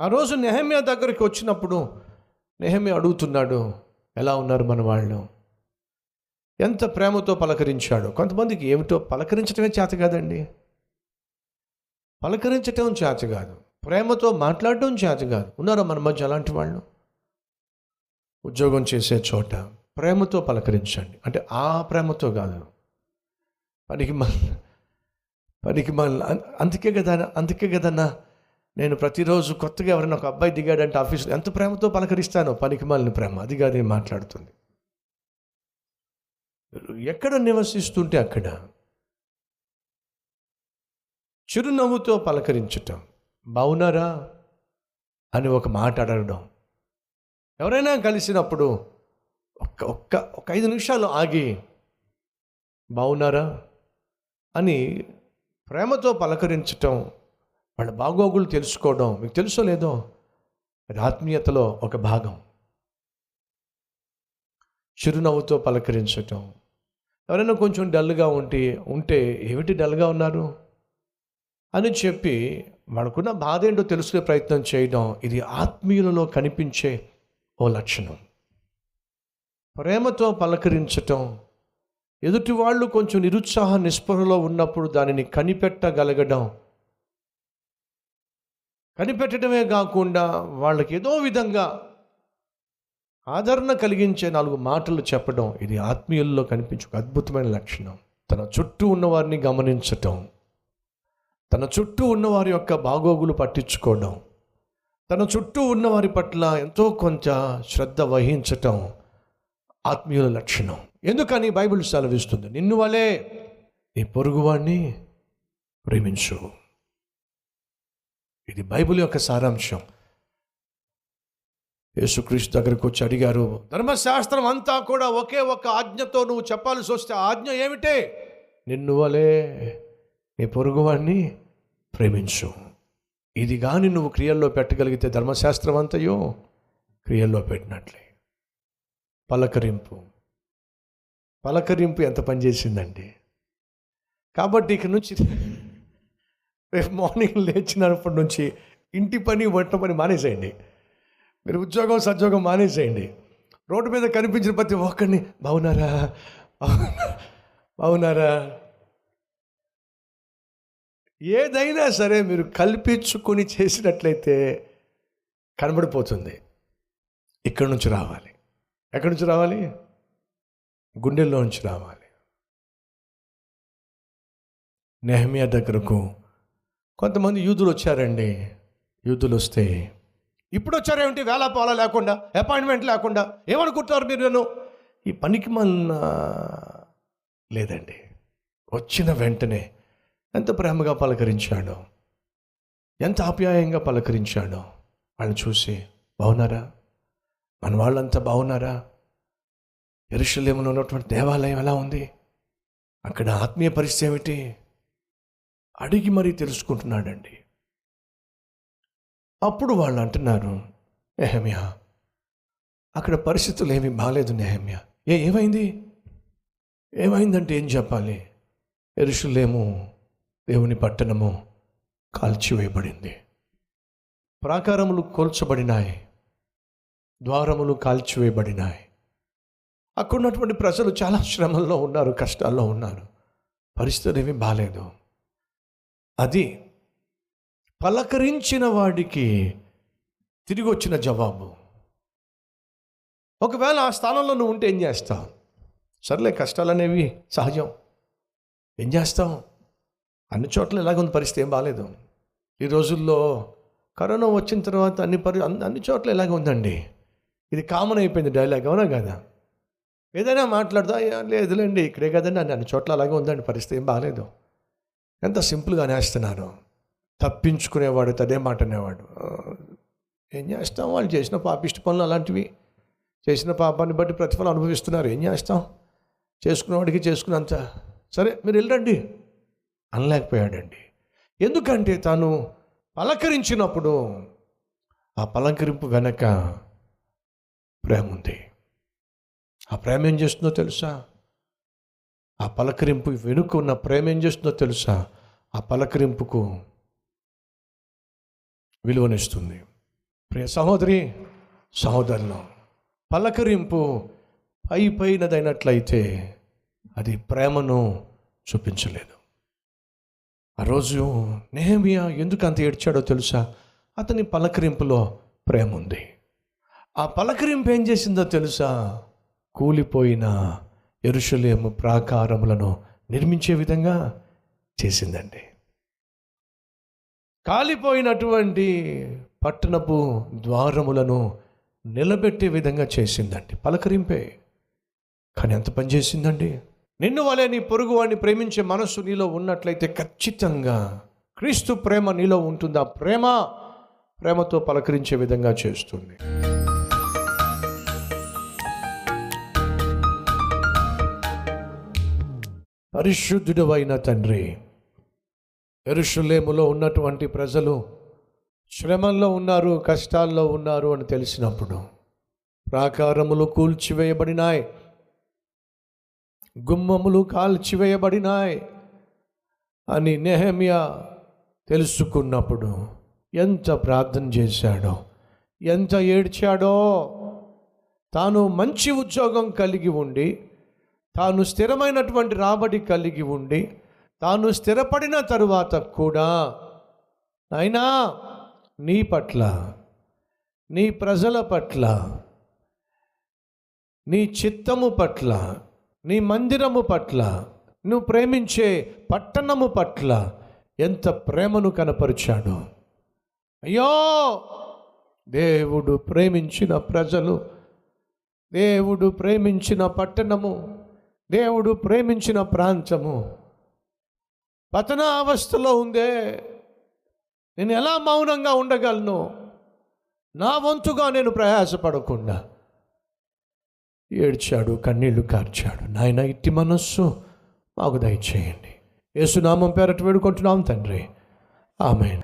ఆ రోజు నెహమ్య దగ్గరికి వచ్చినప్పుడు నెహమ్య అడుగుతున్నాడు ఎలా ఉన్నారు మన వాళ్ళు? ఎంత ప్రేమతో పలకరించాడు? కొంతమందికి ఏమిటో పలకరించడమే చేత కాదండి. పలకరించటం చేత కాదు. ప్రేమతో మాట్లాడటం చేత కాదు. ఉన్నారా మన మధ్య అలాంటి వాళ్ళు? ఉద్యోగం చేసే చోట ప్రేమతో పలకరించండి. అంటే ఆ ప్రేమతో కాదు. పనికి మళ్ళీ పనికి మళ్ళీ అందుకే కదా అందుకే కదన్నా నేను ప్రతిరోజు కొత్తగా ఎవరైనా ఒక అబ్బాయి దిగాడంటే ఆఫీస్లో ఎంత ప్రేమతో పలకరిస్తానో పనికి మాలిన ప్రేమ. అది కాదు నేను మాట్లాడుతుంది. ఎక్కడ నివసిస్తుంటే అక్కడ చిరునవ్వుతో పలకరించటం. బాగున్నారా అని ఒక మాట అడగడం. ఎవరైనా కలిసినప్పుడు ఒక్క ఒక్క ఒక ఐదు నిమిషాలు ఆగి బాగున్నారా అని ప్రేమతో పలకరించటం వాళ్ళ బాగోగులు తెలుసుకోవడం. మీకు తెలుసో లేదో? అది ఆత్మీయతలో ఒక భాగం. చిరునవ్వుతో పలకరించటం. ఎవరైనా కొంచెం డల్గా ఉంటే ఉంటే ఏమిటి డల్గా ఉన్నారు? అని చెప్పి మనకున్న బాధ ఏంటో తెలుసుకునే ప్రయత్నం చేయడం ఇది ఆత్మీయులలో కనిపించే ఓ లక్షణం. ప్రేమతో పలకరించటం. ఎదుటి వాళ్ళు కొంచెం నిరుత్సాహ నిస్పృహలో ఉన్నప్పుడు దానిని కనిపెట్టగలగడం కనిపెట్టడమే కాకుండా వాళ్ళకి ఏదో విధంగా ఆదరణ కలిగించే నాలుగు మాటలు చెప్పడం ఇది ఆత్మీయుల్లో కనిపించే ఒక అద్భుతమైన లక్షణం. తన చుట్టూ ఉన్నవారిని గమనించటం తన చుట్టూ ఉన్నవారి యొక్క బాగోగులు పట్టించుకోవడం తన చుట్టూ ఉన్నవారి పట్ల ఎంతో కొంత శ్రద్ధ వహించటం ఆత్మీయుల లక్షణం. ఎందుకని బైబిల్ సెలవిస్తుంది? నిన్ను వలే నీ పొరుగువాడిని ప్రేమించు. ఇది బైబిల్ యొక్క సారాంశం. యేసుక్రీస్తు దగ్గరకు వచ్చి అడిగారు ధర్మశాస్త్రం అంతా కూడా ఒకే ఒక ఆజ్ఞతో నువ్వు చెప్పాల్సి వస్తే ఆజ్ఞ ఏమిటే? నిన్ను వలే నీ పొరుగువాడిని ప్రేమించు. ఇది కానీ నువ్వు క్రియల్లో పెట్టగలిగితే ధర్మశాస్త్రం అంతయో క్రియల్లో పెట్టినట్లే. పలకరింపు. పలకరింపు ఎంత పనిచేసిందండి. కాబట్టి ఇక నుంచి రేపు మార్నింగ్ లేచినప్పటి నుంచి ఇంటి పని వంట పని మానేసేయండి. మీరు ఉద్యోగం సద్యోగం మానేసేయండి. రోడ్డు మీద కనిపించిన ప్రతి ఒక్కరిని బాగున్నారా బాగున్నారా ఏదైనా సరే మీరు కల్పించుకొని చేసినట్లయితే కనబడిపోతుంది. ఇక్కడి నుంచి రావాలి. ఎక్కడి నుంచి రావాలి? గుండెల్లో నుంచి రావాలి. నెహమియా దగ్గరకు కొంతమంది యూదులు వచ్చారండి. యూదులు వస్తే ఇప్పుడు వచ్చారేమిటి వేళ పాల లేకుండా అపాయింట్మెంట్ లేకుండా ఏమనుకుంటున్నారు మీరు నేను ఈ పనికి మన లేదండి. వచ్చిన వెంటనే ఎంత ప్రేమగా పలకరించాడో ఎంత ఆప్యాయంగా పలకరించాడో వాళ్ళని చూసి బాగున్నారా మన వాళ్ళంతా బాగున్నారా ఎరుషులేమో ఉన్నటువంటి దేవాలయం ఎలా ఉంది? అక్కడ ఆత్మీయ పరిస్థితి ఏమిటి? అడిగి మరీ తెలుసుకుంటున్నాడండి. అప్పుడు వాళ్ళు అంటున్నారు నెహమ్యా అక్కడ పరిస్థితులు ఏమీ బాగాలేదు నెహమ్యా. ఏ ఏమైంది? ఏమైందంటే ఏం చెప్పాలి? ఎరుషులేము దేవుని పట్టణము కాల్చివేయబడింది. ప్రాకారములు కూల్చబడినాయి. ద్వారములు కాల్చివేయబడినాయి. అక్కడ ఉన్నటువంటి ప్రజలు చాలా శ్రమల్లో ఉన్నారు కష్టాల్లో ఉన్నారు. పరిస్థితులు ఏమీ బాగాలేదు అది పలకరించిన వాడికి తిరిగి వచ్చిన జవాబు. ఒకవేళ ఆ స్థానంలో నువ్వు ఉంటే ఏం చేస్తావు? సర్లే కష్టాలు అనేవి సహజం. ఏం చేస్తాం అన్ని చోట్ల ఎలాగుంది పరిస్థితి? ఏం బాగాలేదు ఈ రోజుల్లో కరోనా వచ్చిన తర్వాత అన్ని పరి అన్ని అన్ని చోట్ల ఎలాగ ఉందండి? ఇది కామన్ అయిపోయింది డైలాగ్ అవునా కదా? ఏదైనా మాట్లాడదా లేదులేండి ఇక్కడే కదండి అన్ని అన్ని చోట్ల అలాగే ఉందండి పరిస్థితి ఏం బాగాలేదు ఎంత సింపుల్గా అనేస్తున్నారు తప్పించుకునేవాడు తదే మాట అనేవాడు ఏం చేస్తాం? వాళ్ళు చేసిన పాపిష్టి పనులు అలాంటివి. చేసిన పాపాన్ని బట్టి ప్రతిఫలం అనుభవిస్తున్నారు. ఏం చేస్తాం? చేసుకున్నవాడికి చేసుకున్నంత. సరే మీరు వెళ్ళండి. అనలేకపోయాడండి. ఎందుకంటే తాను పలకరించినప్పుడు ఆ పలకరింపు వెనక ప్రేమ ఉంది ఆ ప్రేమ ఏం చేస్తుందో తెలుసా? ఆ పలకరింపు వెనుక ఉన్న ప్రేమ ఏం చేస్తుందో తెలుసా? ఆ పలకరింపుకు విలువనిస్తుంది. ప్రియ సహోదరి సహోదరులు పలకరింపు పై పైనదైనట్లయితే అది ప్రేమను చూపించలేదు. ఆ రోజు నేహమియా ఎందుకు అంత ఏడ్చాడో తెలుసా? అతని పలకరింపులో ప్రేమ ఉంది ఆ పలకరింపు ఏం చేసిందో తెలుసా? కూలిపోయిన ఎరుషలేము ప్రాకారములను నిర్మించే విధంగా చేసిందండి. కాలిపోయినటువంటి పట్టణపు ద్వారములను నిలబెట్టే విధంగా చేసిందండి. పలకరింపే. కానీ ఎంత పని చేసిందండి. నిన్ను వలే నీ పొరుగువాడిని ప్రేమించే మనస్సు నీలో ఉన్నట్లయితే ఖచ్చితంగా క్రీస్తు ప్రేమ నీలో ఉంటుంది? ఆ ప్రేమ ప్రేమతో పలకరించే విధంగా చేస్తుంది. పరిశుద్ధుడు అయిన తండ్రి ఎరుషులేములో ఉన్నటువంటి ప్రజలు శ్రమల్లో ఉన్నారు కష్టాల్లో ఉన్నారు అని తెలిసినప్పుడు ప్రాకారములు కూల్చివేయబడినాయి గుమ్మములు కాల్చివేయబడినాయి అని నెహమియా తెలుసుకున్నప్పుడు ఎంత ప్రార్థన చేశాడో ఎంత ఏడ్చాడో తాను మంచి ఉద్యోగం కలిగి ఉండి తాను స్థిరమైనటువంటి రాబడి కలిగి ఉండి తాను స్థిరపడిన తరువాత కూడా నాయనా నీ పట్ల నీ ప్రజల పట్ల నీ చిత్తము పట్ల నీ మందిరము పట్ల నువ్వు ప్రేమించే పట్టణము పట్ల ఎంత ప్రేమను కనపరిచాడు. అయ్యో! దేవుడు ప్రేమించిన ప్రజలు దేవుడు ప్రేమించిన పట్టణము దేవుడు ప్రేమించిన ప్రాంతము. పతన అవస్థలో ఉందే. నేను ఎలా మౌనంగా ఉండగలను? నా వంతుగా నేను ప్రయాసపడకుండా. ఏడ్చాడు కన్నీళ్ళు కార్చాడు. నాయన ఇట్టి మనస్సు మాకు దయచేయండి. యేసునామం పేరట వేడుకుంటున్నాం తండ్రి. ఆమె